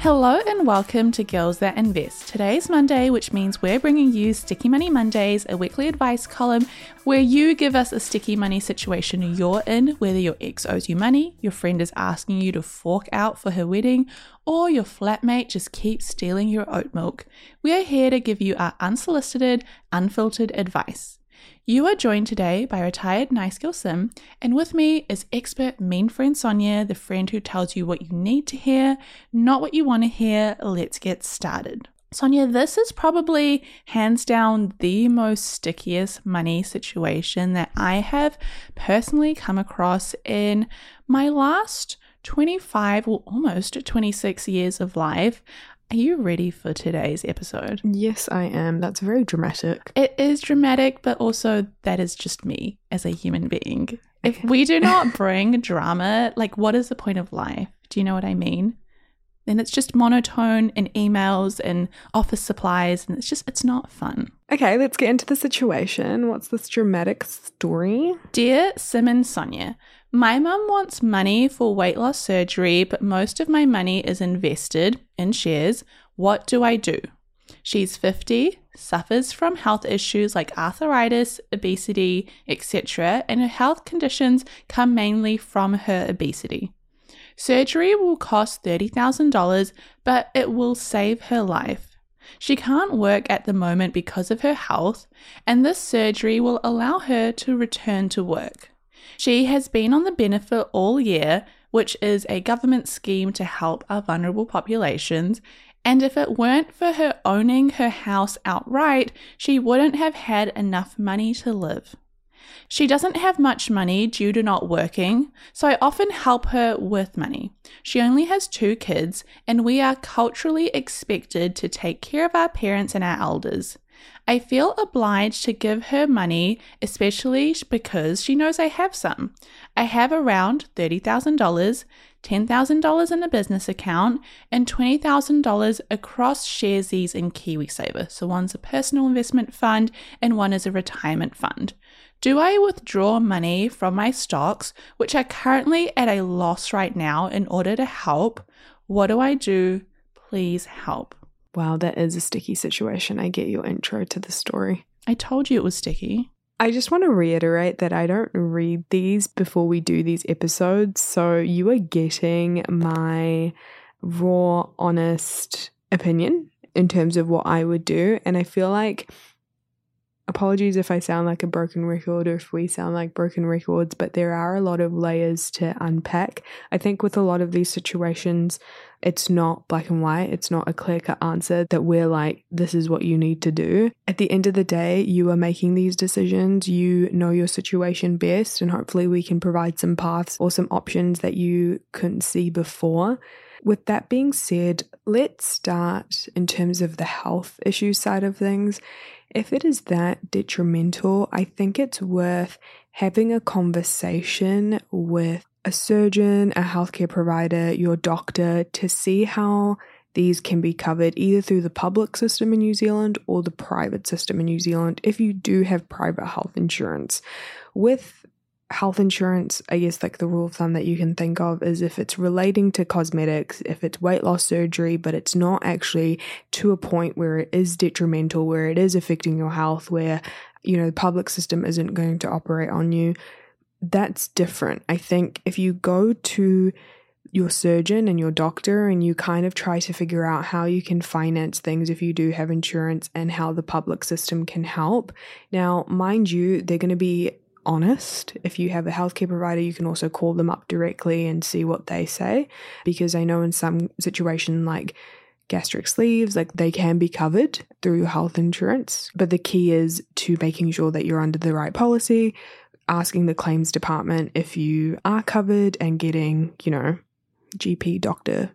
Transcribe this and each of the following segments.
Hello and welcome to Girls That Invest. Today's Monday, which means we're bringing you Sticky Money Mondays, a weekly advice column where you give us a sticky money situation you're in, whether your ex owes you money, your friend is asking you to fork out for her wedding, or your flatmate just keeps stealing your oat milk. We are here to give you our unsolicited, unfiltered advice. You are joined today by retired Nice Girl Sim, and with me is expert mean friend Sonia, the friend who tells you what you need to hear, not what you want to hear. Let's get started. Sonia, this is probably hands down the most stickiest money situation that I have personally come across in my last 25 or almost 26 years of life. Are you ready for today's episode? Yes, I am. That's very dramatic. It is dramatic, but also that is just me as a human being. If we do not bring drama, like what is the point of life? Do you know what I mean? Then it's just monotone and emails and office supplies, and it's just, it's not fun. Okay, let's get into the situation. What's this dramatic story? Dear Simon Sonia, my mum wants money for weight loss surgery, but most of my money is invested in shares. What do I do? She's 50, suffers from health issues like arthritis, obesity, etc., and her health conditions come mainly from her obesity. Surgery will cost $30,000, but it will save her life. She can't work at the moment because of her health, and this surgery will allow her to return to work. She has been on the benefit all year, which is a government scheme to help our vulnerable populations. And if it weren't for her owning her house outright, she wouldn't have had enough money to live. She doesn't have much money due to not working, so I often help her with money. She only has two kids, and we are culturally expected to take care of our parents and our elders. I feel obliged to give her money, especially because she knows I have some. I have around $30,000, $10,000 in a business account, and $20,000 across Sharesies and KiwiSaver. So one's a personal investment fund and one is a retirement fund. Do I withdraw money from my stocks, which are currently at a loss right now, in order to help? What do I do? Please help. Wow, that is a sticky situation. I get your intro to the story. I told you it was sticky. I just want to reiterate that I don't read these before we do these episodes. So you are getting my raw, honest opinion in terms of what I would do. And I feel like apologies if I sound like a broken record or if we sound like broken records, but there are a lot of layers to unpack. I think with a lot of these situations, it's not black and white. It's not a clear cut answer that we're like, this is what you need to do. At the end of the day, you are making these decisions. You know your situation best, and hopefully, we can provide some paths or some options that you couldn't see before. With that being said, let's start in terms of the health issue side of things. If it is that detrimental, I think it's worth having a conversation with a surgeon, a healthcare provider, your doctor to see how these can be covered either through the public system in New Zealand or the private system in New Zealand if you do have private health insurance. With health insurance, I guess, like the rule of thumb that you can think of is if it's relating to cosmetics, if it's weight loss surgery, but it's not actually to a point where it is detrimental, where it is affecting your health, where, you know, the public system isn't going to operate on you, that's different. I think if you go to your surgeon and your doctor and you kind of try to figure out how you can finance things if you do have insurance and how the public system can help. Now, mind you, they're going to be honest. If you have a healthcare provider, you can also call them up directly and see what they say. Because I know in some situation like gastric sleeves, like they can be covered through health insurance. But the key is to making sure that you're under the right policy, asking the claims department if you are covered and getting, you know, GP, doctor,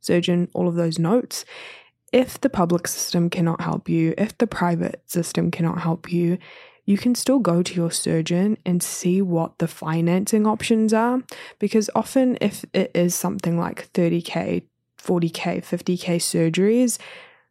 surgeon, all of those notes. If the public system cannot help you, if the private system cannot help you, you can still go to your surgeon and see what the financing options are. Because often, if it is something like 30K, 40K, 50K surgeries,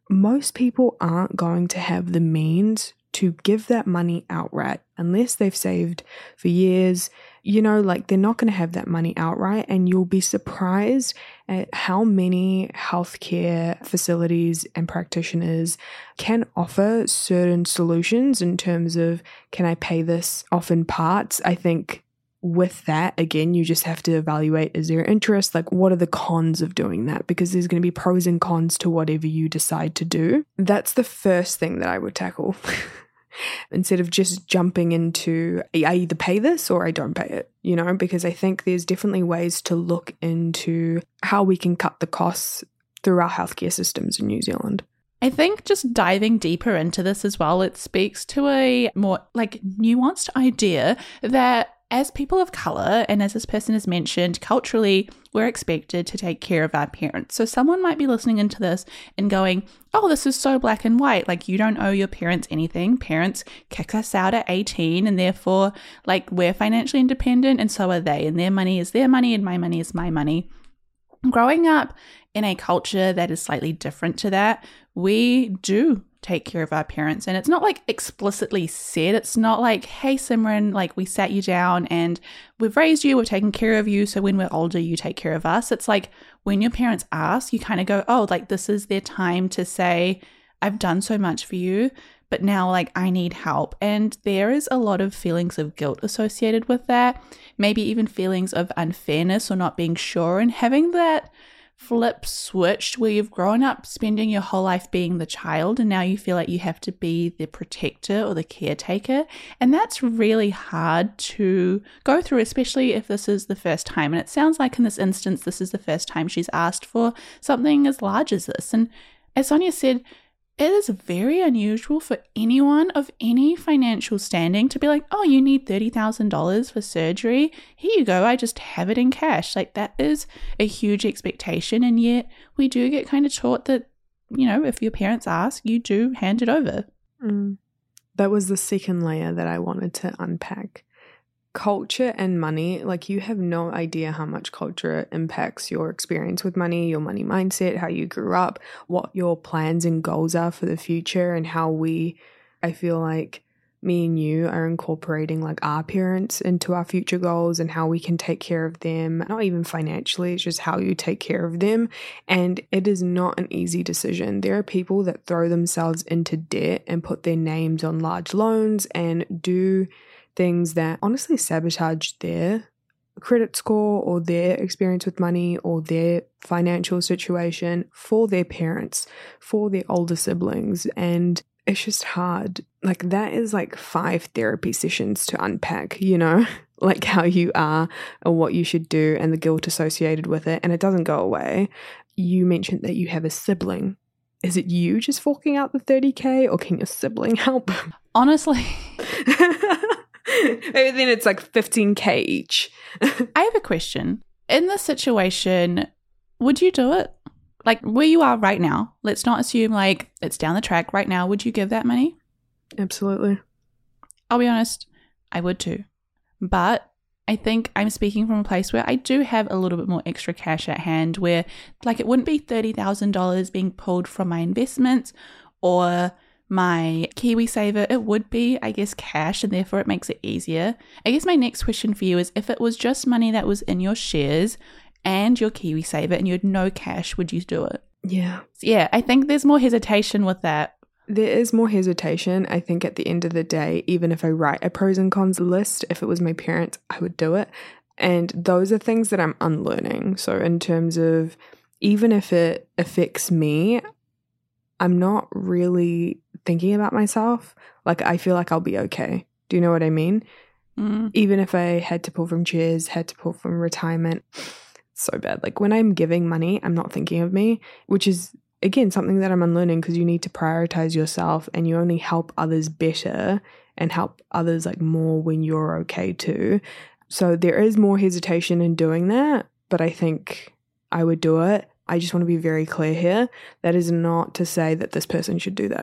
most people aren't going to have the means to give that money outright unless they've saved for years. You know, like they're not going to have that money outright, and you'll be surprised at how many healthcare facilities and practitioners can offer certain solutions in terms of can I pay this off in parts? I think with that, again, you just have to evaluate is there interest? Like, what are the cons of doing that? Because there's going to be pros and cons to whatever you decide to do. That's the first thing that I would tackle. Instead of just jumping into, I either pay this or I don't pay it, you know, because I think there's definitely ways to look into how we can cut the costs through our healthcare systems in New Zealand. I think just diving deeper into this as well, it speaks to a more like nuanced idea that as people of color, and as this person has mentioned, culturally, we're expected to take care of our parents. So someone might be listening into this and going, Oh, this is so black and white. Like, you don't owe your parents anything. Parents kick us out at 18, and therefore, like, we're financially independent, and so are they. And their money is their money, and my money is my money. Growing up in a culture that is slightly different to that, we do take care of our parents. And it's not like explicitly said. It's not like, hey, Simran, like we sat you down and we've raised you, we've taken care of you. So when we're older, you take care of us. It's like when your parents ask, you kind of go, oh, like this is their time to say, I've done so much for you, but now like I need help. And there is a lot of feelings of guilt associated with that, maybe even feelings of unfairness or not being sure. And having that flip switched where you've grown up spending your whole life being the child and now you feel like you have to be the protector or the caretaker. And that's really hard to go through, especially if this is the first time. And it sounds like in this instance, this is the first time she's asked for something as large as this. And as Sonia said, it is very unusual for anyone of any financial standing to be like, oh, you need $30,000 for surgery. Here you go. I just have it in cash. Like, that is a huge expectation. And yet, we do get kind of taught that, you know, if your parents ask, you do hand it over. Mm. That was the second layer that I wanted to unpack culture and money, like you have no idea how much culture impacts your experience with money, your money mindset, how you grew up, what your plans and goals are for the future, and how we, I feel like me and you are incorporating like our parents into our future goals and how we can take care of them, not even financially, it's just how you take care of them. And it is not an easy decision. There are people that throw themselves into debt and put their names on large loans and do things that honestly sabotage their credit score or their experience with money or their financial situation for their parents, for their older siblings. And it's just hard. Like, that is like five therapy sessions to unpack, you know, like how you are or what you should do and the guilt associated with it. And it doesn't go away. You mentioned that you have a sibling. Is it you just forking out the 30K or can your sibling help? Honestly. Maybe then it's like 15k each. I have a question. In this situation, would you do it? Like where you are right now, let's not assume like it's down the track right now. Would you give that money? Absolutely. I'll be honest, I would too. But I think I'm speaking from a place where I do have a little bit more extra cash at hand where like it wouldn't be $30,000 being pulled from my investments or my KiwiSaver, it would be, I guess, cash, and therefore it makes it easier. I guess my next question for you is if it was just money that was in your shares and your KiwiSaver and you had no cash, would you do it? Yeah. Yeah, I think there's more hesitation with that. There is more hesitation. I think at the end of the day, even if I write a pros and cons list, if it was my parents, I would do it. And those are things that I'm unlearning. So, in terms of even if it affects me, I'm not really thinking about myself. Like, I feel like I'll be okay. Do you know what I mean? Mm. Even if I had to pull from chairs, had to pull from retirement, so bad. Like, when I'm giving money, I'm not thinking of me, which is, again, something that I'm unlearning because you need to prioritize yourself and you only help others better and help others like more when you're okay too. So there is more hesitation in doing that, but I think I would do it. I just want to be very clear here. That is not to say that this person should do that.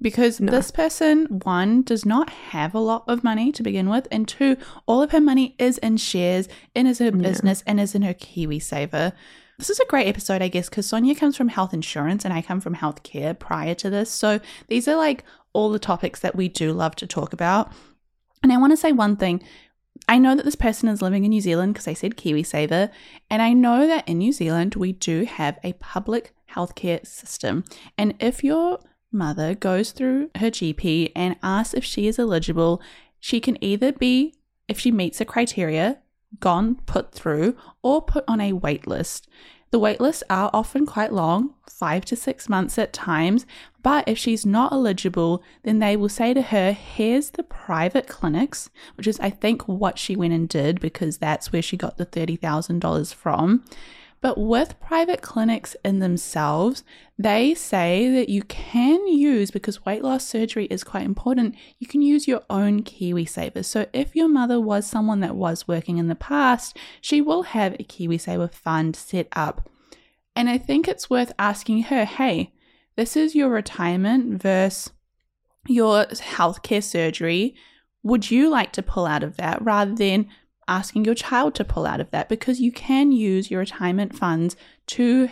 because No. this person, one, does not have a lot of money to begin with, and two, all of her money is in shares, and is her business, and is in her KiwiSaver. This is a great episode, I guess, because Sonia comes from health insurance and I come from healthcare prior to this. So these are like all the topics that we do love to talk about. And I want to say one thing. I know that this person is living in New Zealand because I said KiwiSaver, and I know that in New Zealand we do have a public healthcare system. And if your mother goes through her GP and asks if she is eligible, she can either be, if she meets the criteria, gone, put through, or put on a wait list. The wait lists are often quite long, five to six months at times, but if she's not eligible, then they will say to her, Here's the private clinics, which is, I think, what she went and did because that's where she got the $30,000 from. But with private clinics in themselves, they say that you can use, because weight loss surgery is quite important, you can use your own KiwiSaver. So if your mother was someone that was working in the past, she will have a KiwiSaver fund set up. And I think it's worth asking her hey, this is your retirement versus your healthcare surgery. Would you like to pull out of that rather than asking your child to pull out of that? Because you can use your retirement funds to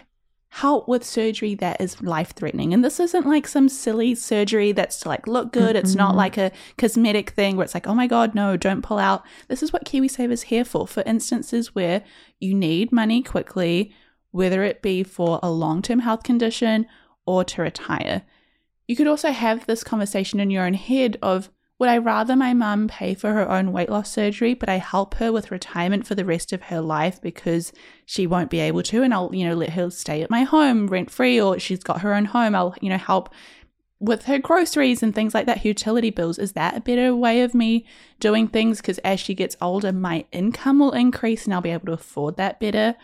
help with surgery that is life threatening. And this isn't like some silly surgery that's to like look good. It's not Mhm. like a cosmetic thing where it's like, oh my God, no, don't pull out. This is what KiwiSaver is here for, for instances where you need money quickly, whether it be for a long term health condition or to retire. You could also have this conversation in your own head of, would I rather my mum pay for her own weight loss surgery, but I help her with retirement for the rest of her life because she won't be able to, and I'll, you know, let her stay at my home rent free, or she's got her own home. I'll, you know, help with her groceries and things like that, utility bills. Is that a better way of me doing things? Because as she gets older, my income will increase and I'll be able to afford that better.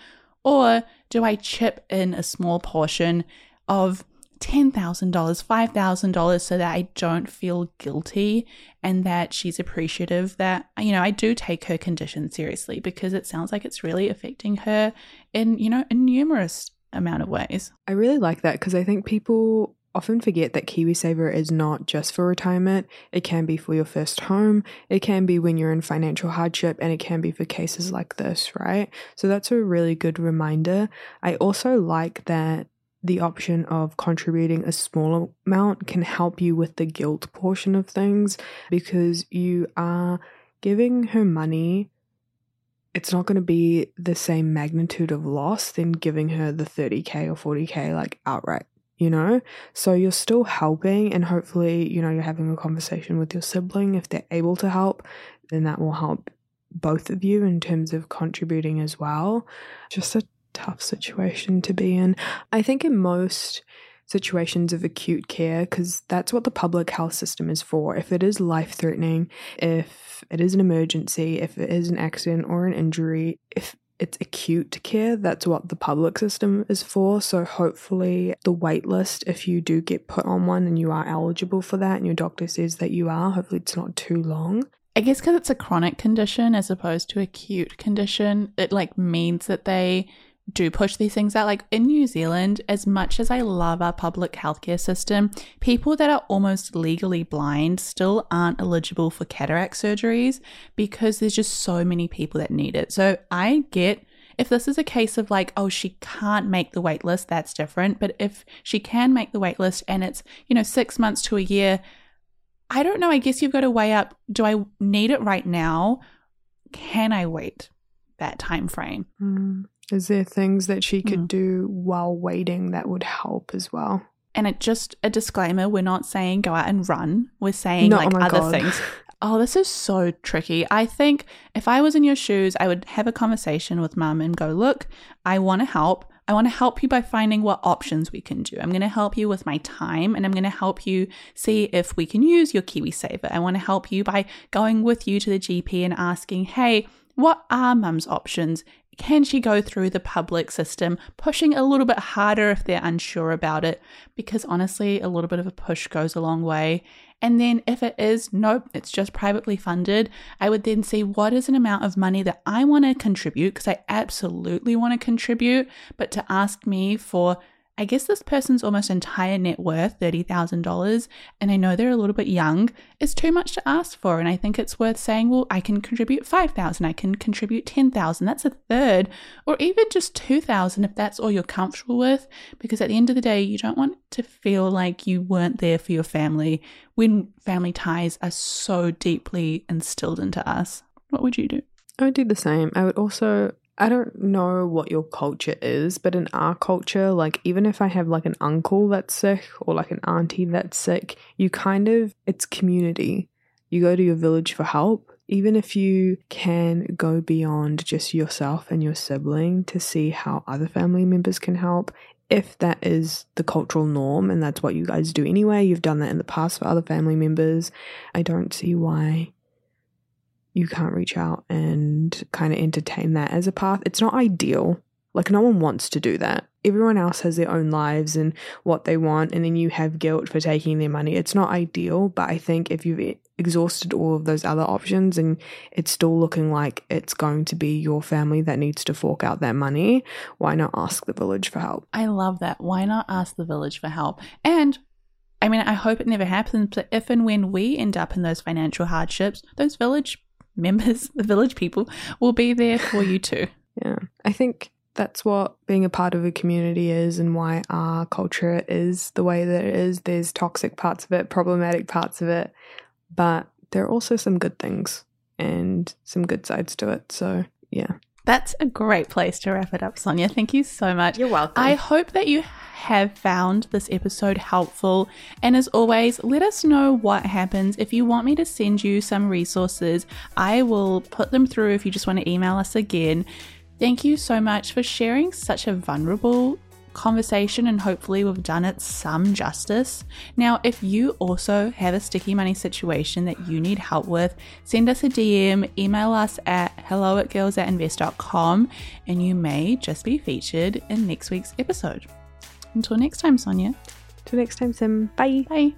Or do I chip in a small portion of $10,000, $5,000 so that I don't feel guilty and that she's appreciative that, you know, I do take her condition seriously because it sounds like it's really affecting her in, you know, a numerous amount of ways. I really like that because I think people often forget that KiwiSaver is not just for retirement. It can be for your first home, it can be when you're in financial hardship, and it can be for cases like this, right? So that's a really good reminder. I also like that the option of contributing a small amount can help you with the guilt portion of things because you are giving her money. It's not going to be the same magnitude of loss than giving her the 30k or 40k like outright, you know? So you're still helping, and hopefully, you know, you're having a conversation with your sibling. If they're able to help, then that will help both of you in terms of contributing as well. Just a tough situation to be in. I think in most situations of acute care, because that's what the public health system is for. If it is life threatening, if it is an emergency, if it is an accident or an injury, if it's acute care, that's what the public system is for. So hopefully, the wait list, if you do get put on one and you are eligible for that and your doctor says that you are, hopefully it's not too long. I guess because it's a chronic condition as opposed to acute condition, it like means that they do push these things out. Like in New Zealand, as much as I love our public healthcare system, people that are almost legally blind still aren't eligible for cataract surgeries because there's just so many people that need it. So I get if this is a case of like, oh, she can't make the wait list, that's different. But if she can make the wait list and it's, you know, six months to a year, I don't know. I guess you've got to weigh up do I need it right now? Can I wait that time frame? Mm. Is there things that she could mm. do while waiting that would help as well? And it just a disclaimer, we're not saying go out and run. We're saying no, like oh other God. things. Oh, this is so tricky. I think if I was in your shoes, I would have a conversation with mum and go, look, I want to help. I want to help you by finding what options we can do. I'm going to help you with my time and I'm going to help you see if we can use your KiwiSaver. I want to help you by going with you to the GP and asking, hey, what are mum's options? Can she go through the public system, pushing a little bit harder if they're unsure about it? Because honestly, a little bit of a push goes a long way. And then if it is, nope, it's just privately funded, I would then see what is an amount of money that I want to contribute, because I absolutely want to contribute, but to ask me for I guess this person's almost entire net worth, $30,000, and I know they're a little bit young, is too much to ask for. And I think it's worth saying, well, I can contribute 5,000, I can contribute 10,000, that's a third, or even just 2,000 if that's all you're comfortable with. Because at the end of the day, you don't want to feel like you weren't there for your family when family ties are so deeply instilled into us. What would you do? I would do the same. I would also I don't know what your culture is, but in our culture, like even if I have like an uncle that's sick or like an auntie that's sick, you kind of, it's community. You go to your village for help. Even if you can go beyond just yourself and your sibling to see how other family members can help, if that is the cultural norm and that's what you guys do anyway, you've done that in the past for other family members, I don't see why you can't reach out and kind of entertain that as a path. It's not ideal. Like, no one wants to do that. Everyone else has their own lives and what they want, and then you have guilt for taking their money. It's not ideal, but I think if you've exhausted all of those other options and it's still looking like it's going to be your family that needs to fork out that money, why not ask the village for help? I love that. Why not ask the village for help? And I mean, I hope it never happens, but if and when we end up in those financial hardships, those village members, the village people, will be there for you too. Yeah. I think that's what being a part of a community is and why our culture is the way that it is. There's toxic parts of it, problematic parts of it, but there are also some good things and some good sides to it. So, yeah. That's a great place to wrap it up, Sonia. Thank you so much. You're welcome. I hope that you have found this episode helpful. And as always, let us know what happens. If you want me to send you some resources, I will put them through if you just want to email us again. Thank you so much for sharing such a vulnerable conversation and hopefully we've done it some justice. Now, if you also have a sticky money situation that you need help with, send us a DM, email us at hello at girlsthatinvest.com, and you may just be featured in next week's episode. Until next time, Sonia. Till next time, Sim. Bye. Bye.